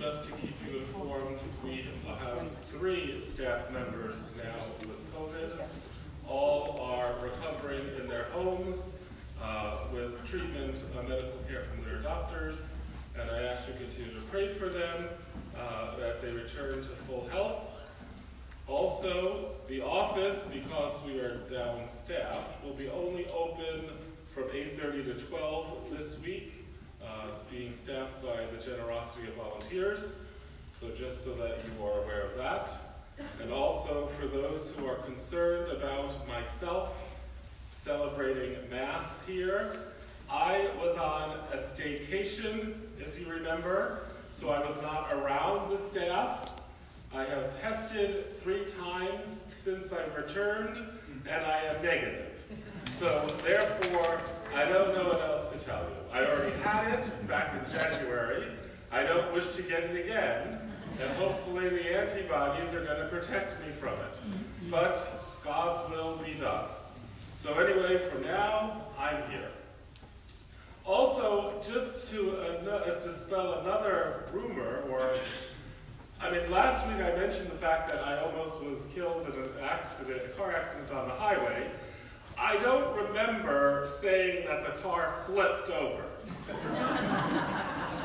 just to keep you informed, we have three staff members now with COVID. All are recovering in their homes uh, with treatment, uh, medical care from their doctors, and I ask you continue to pray for them uh, that they return to full health. Also, the office, because we are down staffed, will be only open from 8.30 to 12 this week, Uh, being staffed by the generosity of volunteers. So just so that you are aware of that. And also for those who are concerned about myself celebrating Mass here, I was on a staycation, if you remember, so I was not around the staff. I have tested three times since I've returned, and I am negative. So therefore, I don't know what else to tell you. I already had it back in January. I don't wish to get it again, and hopefully the antibodies are going to protect me from it. But God's will be done. So anyway, for now, I'm here. Also, just to uh, dispel another rumor, or I mean, last week I mentioned the fact that I almost was killed in an accident, a car accident on the highway. I don't remember saying that the car flipped over.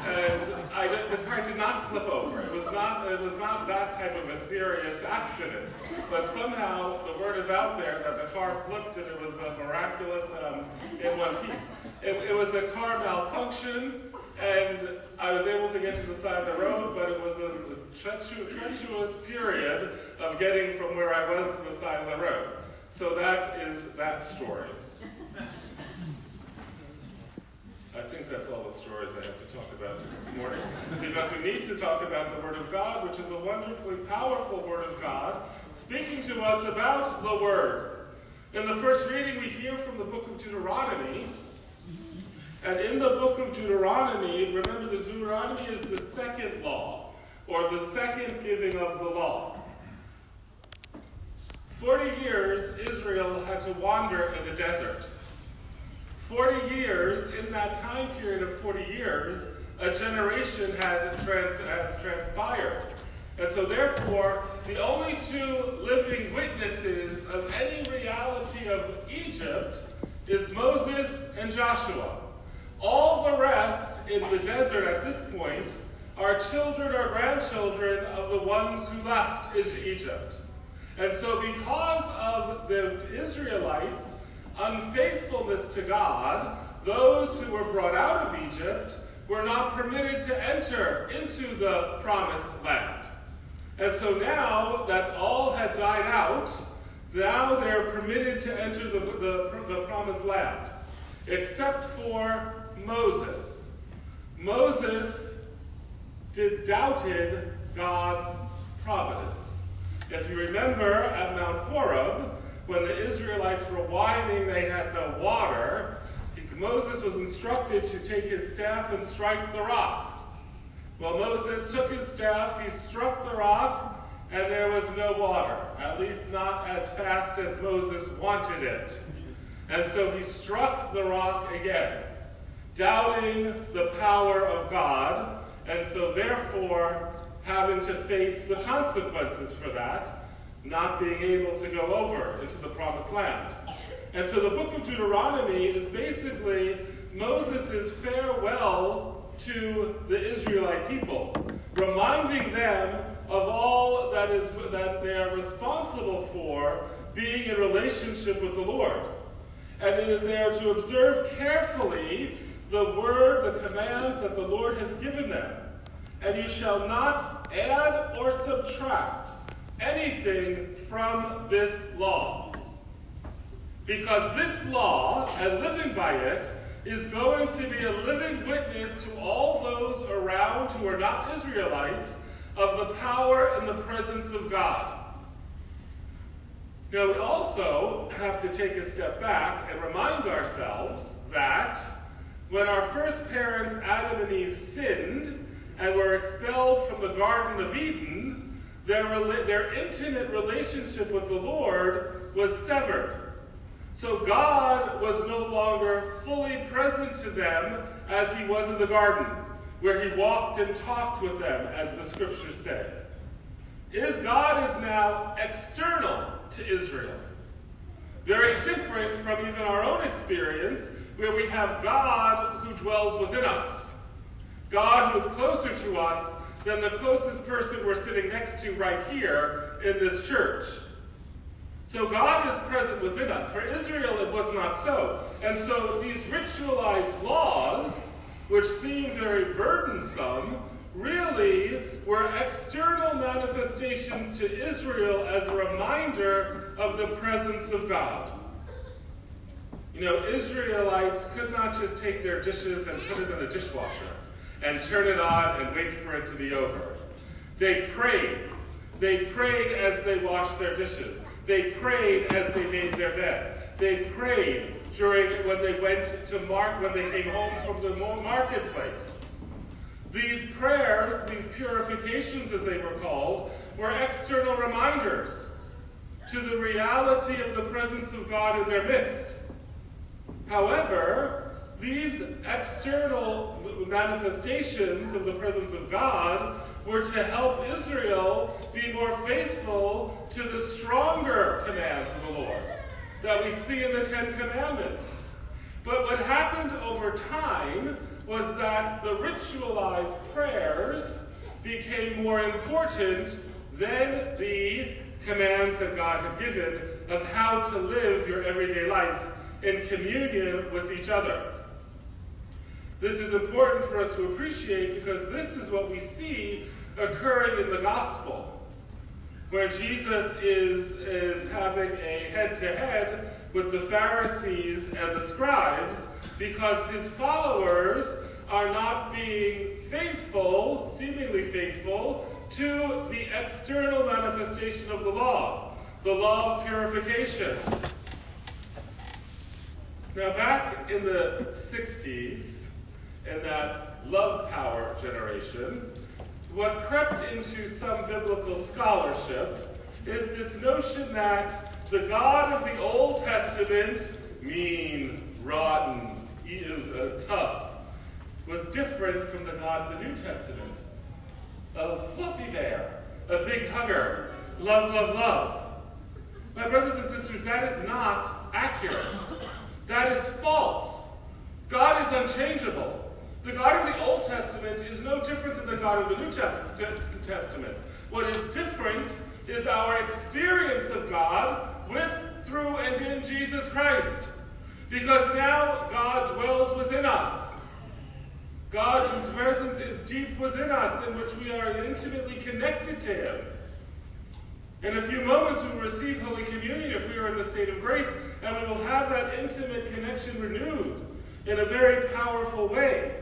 and I the car did not flip over. It was not, it was not that type of a serious accident. But somehow the word is out there that the car flipped and it was a miraculous um, in one piece. It, it was a car malfunction, and I was able to get to the side of the road, but it was a treacherous period of getting from where I was to the side of the road. So that is that story. I think that's all the stories I have to talk about this morning, because we need to talk about the Word of God, which is a wonderfully powerful Word of God, speaking to us about the Word. In the first reading, we hear from the book of Deuteronomy, and in the book of Deuteronomy, remember the Deuteronomy is the second law, or the second giving of the law. Forty years Israel had to wander in the desert. Forty years, in that time period of 40 years, a generation had trans has transpired. And so, therefore, the only two living witnesses of any reality of Egypt is Moses and Joshua. All the rest in the desert at this point are children or grandchildren of the ones who left Egypt. And so, because of the Israelites' unfaithfulness to God, those who were brought out of Egypt were not permitted to enter into the promised land. And so now that all had died out, now they're permitted to enter the, the, the promised land, except for Moses. Moses did, doubted God's providence. If you remember at Mount Horeb, when the Israelites were whining they had no water, Moses was instructed to take his staff and strike the rock. Well, Moses took his staff, he struck the rock, and there was no water, at least not as fast as Moses wanted it. And so he struck the rock again, doubting the power of God, and so therefore having to face the consequences for that, not being able to go over into the promised land. And so the book of Deuteronomy is basically Moses' farewell to the Israelite people, reminding them of all that is that they are responsible for being in relationship with the Lord. And it is there to observe carefully the word, the commands that the Lord has given them and you shall not add or subtract anything from this law. Because this law, and living by it, is going to be a living witness to all those around who are not Israelites of the power and the presence of God. Now, we also have to take a step back and remind ourselves that when our first parents, Adam and Eve, sinned, and were expelled from the Garden of Eden, their, their intimate relationship with the Lord was severed. So God was no longer fully present to them as he was in the garden, where he walked and talked with them, as the scriptures say. Is God is now external to Israel. Very different from even our own experience, where we have God who dwells within us. God who is closer to us than the closest person we're sitting next to right here in this church. So God is present within us. For Israel, it was not so. And so these ritualized laws, which seem very burdensome, really were external manifestations to Israel as a reminder of the presence of God. You know, Israelites could not just take their dishes and put it in the dishwasher and turn it on and wait for it to be over. They prayed. They prayed as they washed their dishes. They prayed as they made their bed. They prayed during when they went to mark when they came home from the marketplace. These prayers, these purifications as they were called, were external reminders to the reality of the presence of God in their midst. However, these external manifestations of the presence of God were to help Israel be more faithful to the stronger commands of the Lord that we see in the Ten Commandments. But what happened over time was that the ritualized prayers became more important than the commands that God had given of how to live your everyday life in communion with each other. This is important for us to appreciate because this is what we see occurring in the gospel, where Jesus is, is having a head to head with the Pharisees and the scribes because his followers are not being faithful, seemingly faithful, to the external manifestation of the law, the law of purification. Now, back in the 60s, in that love power generation, what crept into some biblical scholarship is this notion that the God of the Old Testament, mean, rotten, uh, tough, was different from the God of the New Testament. A fluffy bear, a big hugger, love, love, love. My brothers and sisters, that is not accurate. That is false. God is unchangeable. The God of the Old Testament is no different than the God of the New Testament. What is different is our experience of God with, through, and in Jesus Christ. Because now God dwells within us. God's presence is deep within us, in which we are intimately connected to Him. In a few moments, we will receive Holy Communion if we are in the state of grace, and we will have that intimate connection renewed in a very powerful way.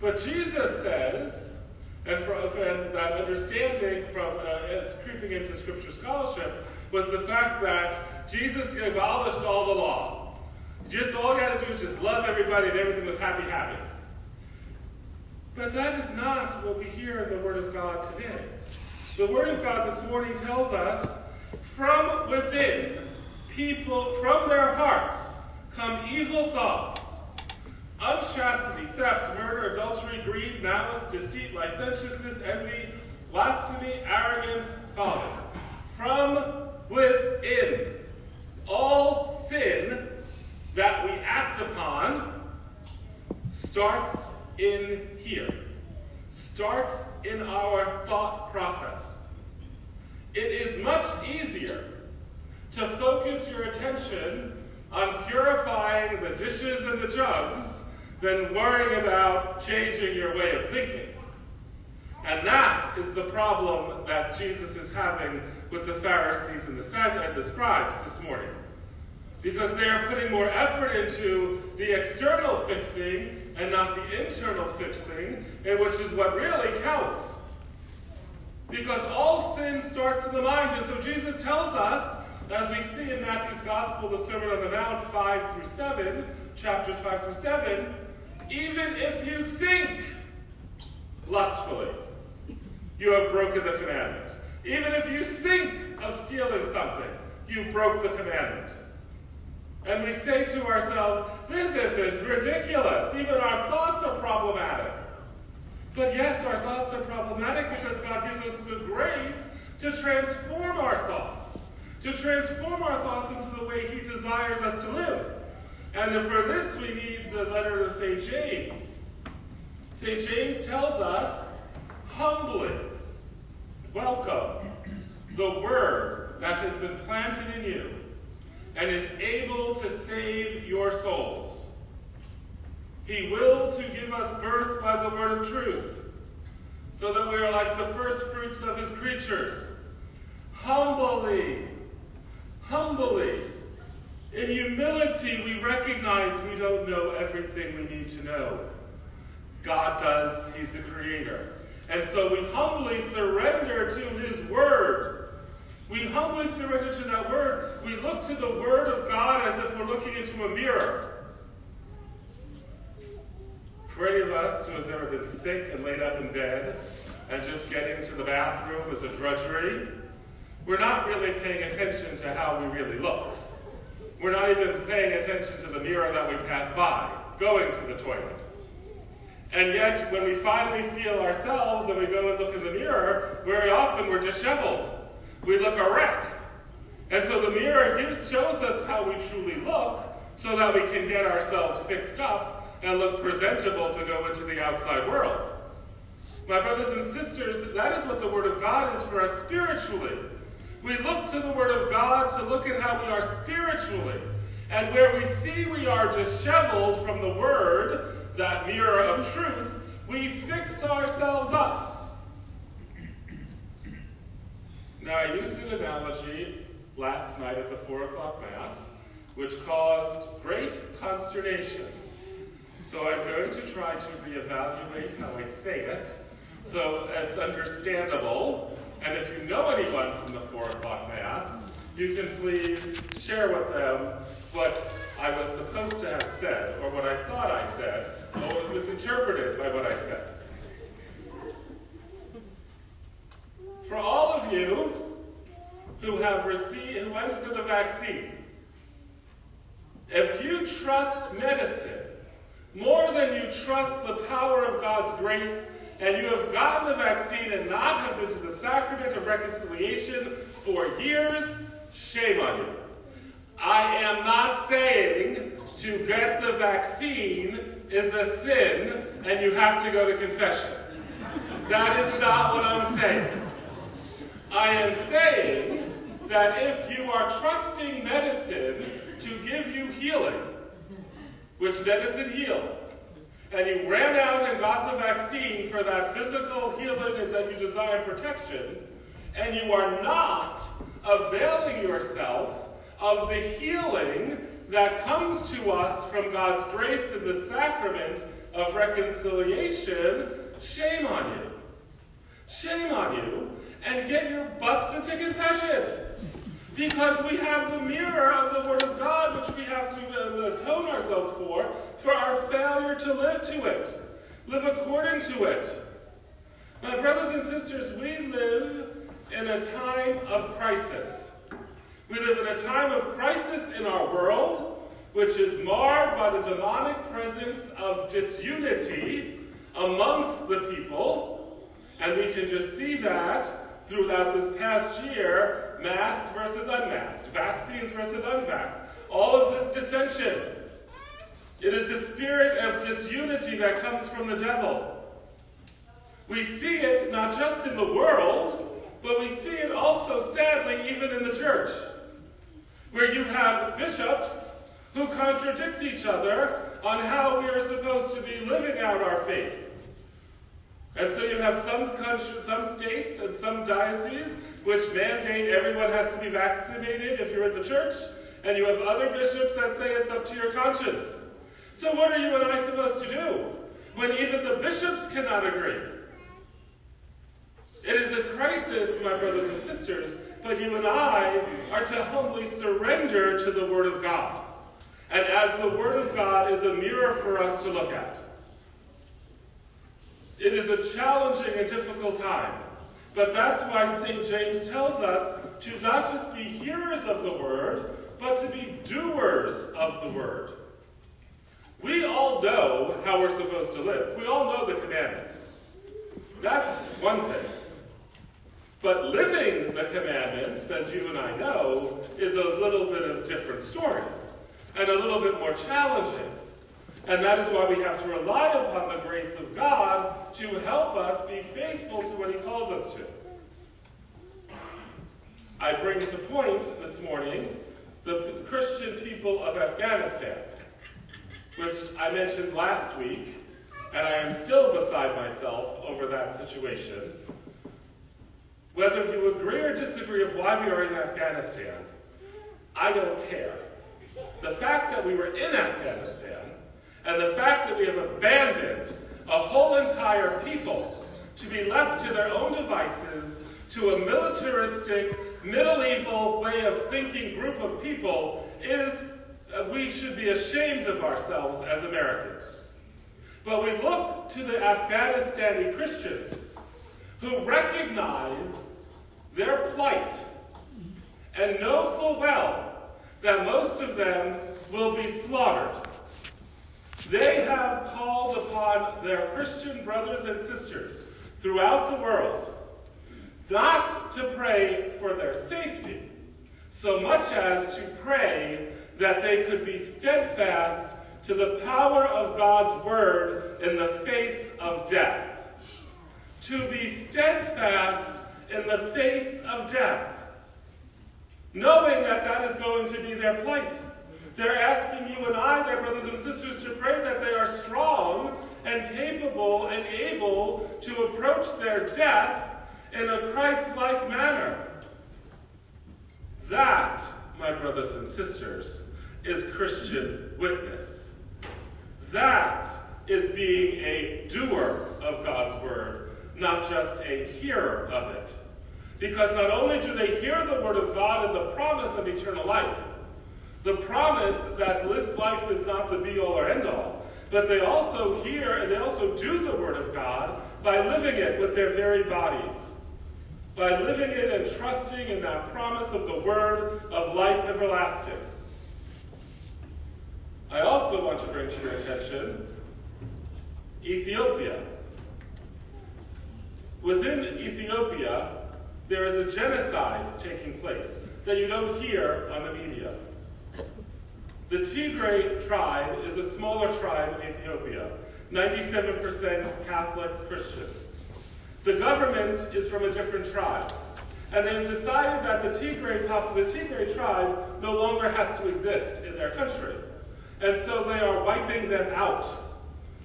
But Jesus says, and, for, and that understanding from uh, as creeping into Scripture scholarship was the fact that Jesus abolished all the law. Just all you had to do was just love everybody and everything was happy, happy. But that is not what we hear in the Word of God today. The Word of God this morning tells us from within, people, from their hearts, come evil thoughts, unchastity, theft, murder, malice, deceit, licentiousness, envy, blasphemy, arrogance, folly. From within. All sin that we act upon starts in here, starts in our thought process. It is much easier to focus your attention on purifying the dishes and the jugs than worrying about changing your way of thinking. And that is the problem that Jesus is having with the Pharisees and the, and the scribes this morning. Because they are putting more effort into the external fixing and not the internal fixing, and which is what really counts. Because all sin starts in the mind. And so Jesus tells us, as we see in Matthew's Gospel, the Sermon on the Mount 5 through 7, chapters 5 through 7, even if you think lustfully, you have broken the commandment. Even if you think of stealing something, you broke the commandment. And we say to ourselves, this isn't ridiculous. Even our thoughts are problematic. But yes, our thoughts are problematic because God gives us the grace to transform our thoughts, to transform our thoughts into the way He desires us to live. And for this, we need the letter of St. James. St. James tells us, humbly, welcome the word that has been planted in you and is able to save your souls. He will to give us birth by the word of truth, so that we are like the first fruits of his creatures. Humbly, humbly, in humility, we recognize we don't know everything we need to know. God does, He's the creator. And so we humbly surrender to His word. We humbly surrender to that word. We look to the word of God as if we're looking into a mirror. For any of us who has ever been sick and laid up in bed and just getting to the bathroom is a drudgery, we're not really paying attention to how we really look. We're not even paying attention to the mirror that we pass by, going to the toilet. And yet, when we finally feel ourselves and we go and look in the mirror, very often we're disheveled. We look a wreck. And so the mirror gives, shows us how we truly look so that we can get ourselves fixed up and look presentable to go into the outside world. My brothers and sisters, that is what the Word of God is for us spiritually. We look to the Word of God to look at how we are spiritually. And where we see we are disheveled from the Word, that mirror of truth, we fix ourselves up. Now, I used an analogy last night at the 4 o'clock Mass, which caused great consternation. So I'm going to try to reevaluate how I say it so it's understandable. And if you know anyone from the 4 o'clock Mass, you can please share with them what I was supposed to have said, or what I thought I said, or was misinterpreted by what I said. For all of you who have received, who went for the vaccine, if you trust medicine more than you trust the power of God's grace, and you have gotten the vaccine and not have been to the sacrament of reconciliation for years, shame on you. I am not saying to get the vaccine is a sin and you have to go to confession. That is not what I'm saying. I am saying that if you are trusting medicine to give you healing, which medicine heals, and you ran out and got the vaccine for that physical healing that you desire protection, and you are not availing yourself of the healing that comes to us from God's grace in the sacrament of reconciliation, shame on you. Shame on you, and get your butts into confession. Because we have the mirror of the Word of God, which we have to uh, atone ourselves for, for our failure to live to it, live according to it. My brothers and sisters, we live in a time of crisis. We live in a time of crisis in our world, which is marred by the demonic presence of disunity amongst the people. And we can just see that throughout this past year masked versus unmasked, vaccines versus unvaxxed, all of this dissension. It is the spirit of disunity that comes from the devil. We see it not just in the world, but we see it also, sadly, even in the church where you have bishops who contradict each other on how we are supposed to be living out our faith. And so you have some some states and some dioceses which mandate everyone has to be vaccinated if you're in the church, and you have other bishops that say it's up to your conscience. So what are you and I supposed to do when even the bishops cannot agree? It is a crisis, my brothers and sisters, but you and I are to humbly surrender to the Word of God. And as the Word of God is a mirror for us to look at. It is a challenging and difficult time. But that's why St. James tells us to not just be hearers of the Word, but to be doers of the Word. We all know how we're supposed to live. We all know the commandments. That's one thing. But living the commandments, as you and I know, is a little bit of a different story and a little bit more challenging. And that is why we have to rely upon the grace of God to help us be faithful to what He calls us to. I bring to point this morning the Christian people of Afghanistan, which I mentioned last week, and I am still beside myself over that situation. Whether you agree or disagree of why we are in Afghanistan, I don't care. The fact that we were in Afghanistan and the fact that we have abandoned a whole entire people to be left to their own devices to a militaristic, medieval way of thinking group of people is uh, we should be ashamed of ourselves as Americans. But we look to the Afghanistani Christians who recognize their plight and know full well that most of them will be slaughtered. They have called upon their Christian brothers and sisters throughout the world not to pray for their safety, so much as to pray that they could be steadfast to the power of God's word in the face of death. To be steadfast in the face of death, knowing that that is going to be their plight. They're asking you and I, their brothers and sisters, to pray that they are strong and capable and able to approach their death in a Christ like manner. That, my brothers and sisters, is Christian witness. That is being a doer of God's word, not just a hearer of it. Because not only do they hear the word of God and the promise of eternal life, the promise that this life is not the be all or end all, but they also hear and they also do the word of God by living it with their very bodies by living it and trusting in that promise of the word of life everlasting. I also want to bring to your attention Ethiopia. Within Ethiopia, there is a genocide taking place that you don't hear on the media. The Tigray tribe is a smaller tribe in Ethiopia, 97% Catholic Christian. The government is from a different tribe. And they've decided that the Tigray, the Tigray tribe no longer has to exist in their country. And so they are wiping them out.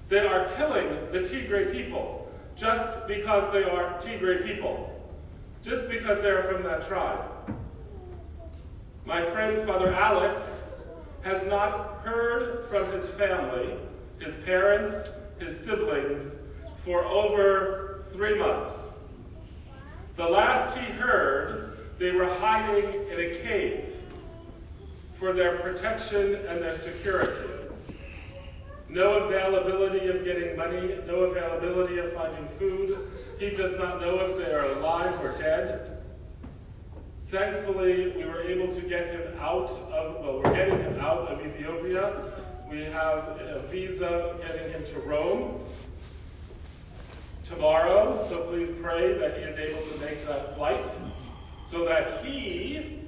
They are killing the Tigray people just because they are Tigray people, just because they are from that tribe. My friend Father Alex has not heard from his family, his parents, his siblings, for over three months. The last he heard, they were hiding in a cave for their protection and their security. No availability of getting money, no availability of finding food. He does not know if they are alive or dead. Thankfully, we were able to get him out of, well, we're getting him out of Ethiopia. We have a visa getting him to Rome tomorrow, so please pray that he is able to make that flight so that he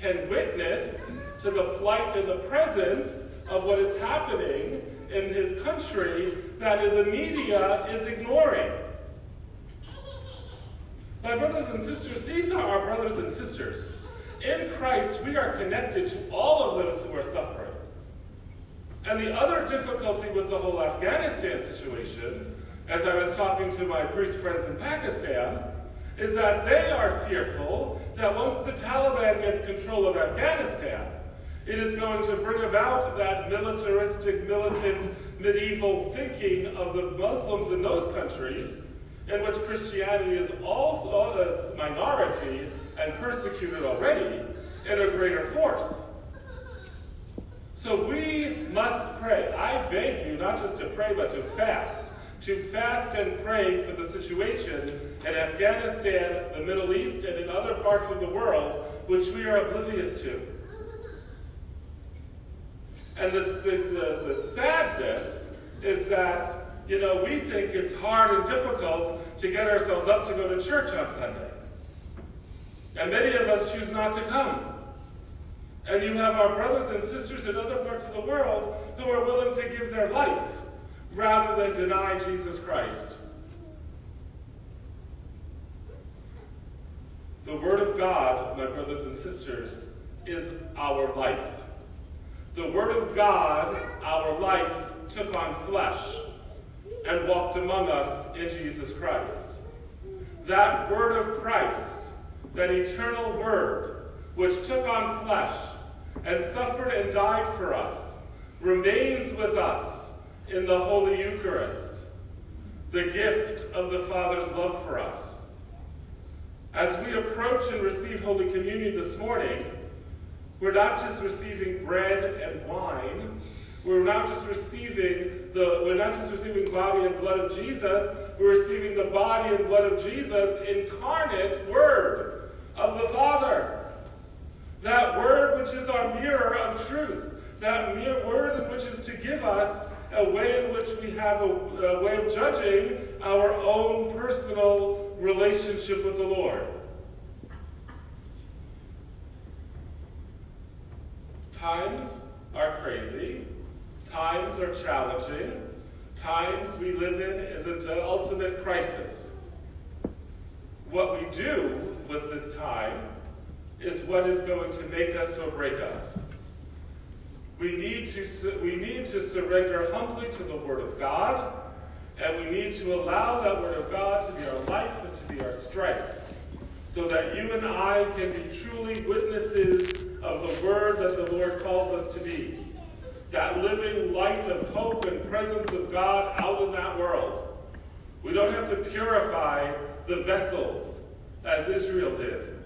can witness to the plight and the presence of what is happening in his country that the media is ignoring. My brothers and sisters, these are our brothers and sisters. In Christ, we are connected to all of those who are suffering. And the other difficulty with the whole Afghanistan situation as I was talking to my priest friends in Pakistan, is that they are fearful that once the Taliban gets control of Afghanistan, it is going to bring about that militaristic, militant, medieval thinking of the Muslims in those countries, in which Christianity is also a minority and persecuted already, in a greater force. So we must pray. I beg you not just to pray, but to fast to fast and pray for the situation in Afghanistan, the Middle East, and in other parts of the world which we are oblivious to. And the, the, the, the sadness is that, you know, we think it's hard and difficult to get ourselves up to go to church on Sunday. And many of us choose not to come. And you have our brothers and sisters in other parts of the world who are willing to give their life rather than deny Jesus Christ. The Word of God, my brothers and sisters, is our life. The Word of God, our life, took on flesh and walked among us in Jesus Christ. That Word of Christ, that eternal Word, which took on flesh and suffered and died for us, remains with us in the Holy Eucharist, the gift of the Father's love for us. As we approach and receive Holy Communion this morning, we're not just receiving bread and wine. We're not just receiving the we're not just receiving body and blood of Jesus, we're receiving the body and blood of Jesus, incarnate word of the Father. That word which is our mirror of truth. That mere word which is to give us a way in which we have a, a way of judging our own personal relationship with the Lord. Times. Times are challenging. Times we live in is an ultimate crisis. What we do with this time is what is going to make us or break us. We need to, we need to surrender humbly to the Word of God, and we need to allow that Word of God to be our life and to be our strength, so that you and I can be truly witnesses of the Word that the Lord calls us to be. That living light of hope and presence of God out in that world. We don't have to purify the vessels as Israel did.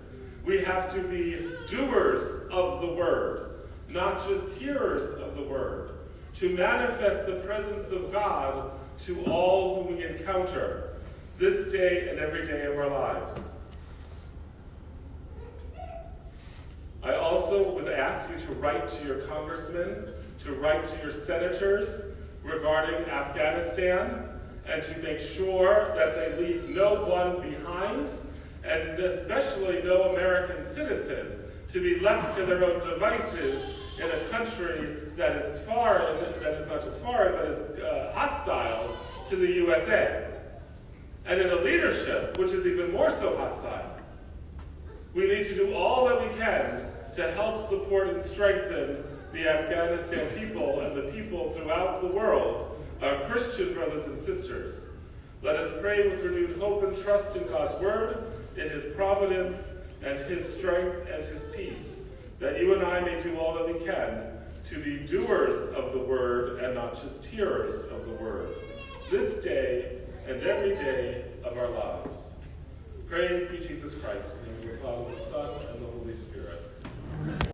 We have to be doers of the Word, not just hearers of the Word, to manifest the presence of God to all whom we encounter this day and every day of our lives. I also would ask you to write to your congressmen, to write to your senators regarding Afghanistan, and to make sure that they leave no one behind, and especially no American citizen, to be left to their own devices in a country that is foreign, that is not just foreign, but is uh, hostile to the USA. And in a leadership which is even more so hostile. We need to do all that we can to help support and strengthen the Afghanistan people and the people throughout the world, our Christian brothers and sisters. Let us pray with renewed hope and trust in God's word, in his providence, and his strength and his peace, that you and I may do all that we can to be doers of the word and not just hearers of the word, this day and every day of our lives. Praise be Jesus Christ, in the name of the Father, the Son, and the Holy Spirit.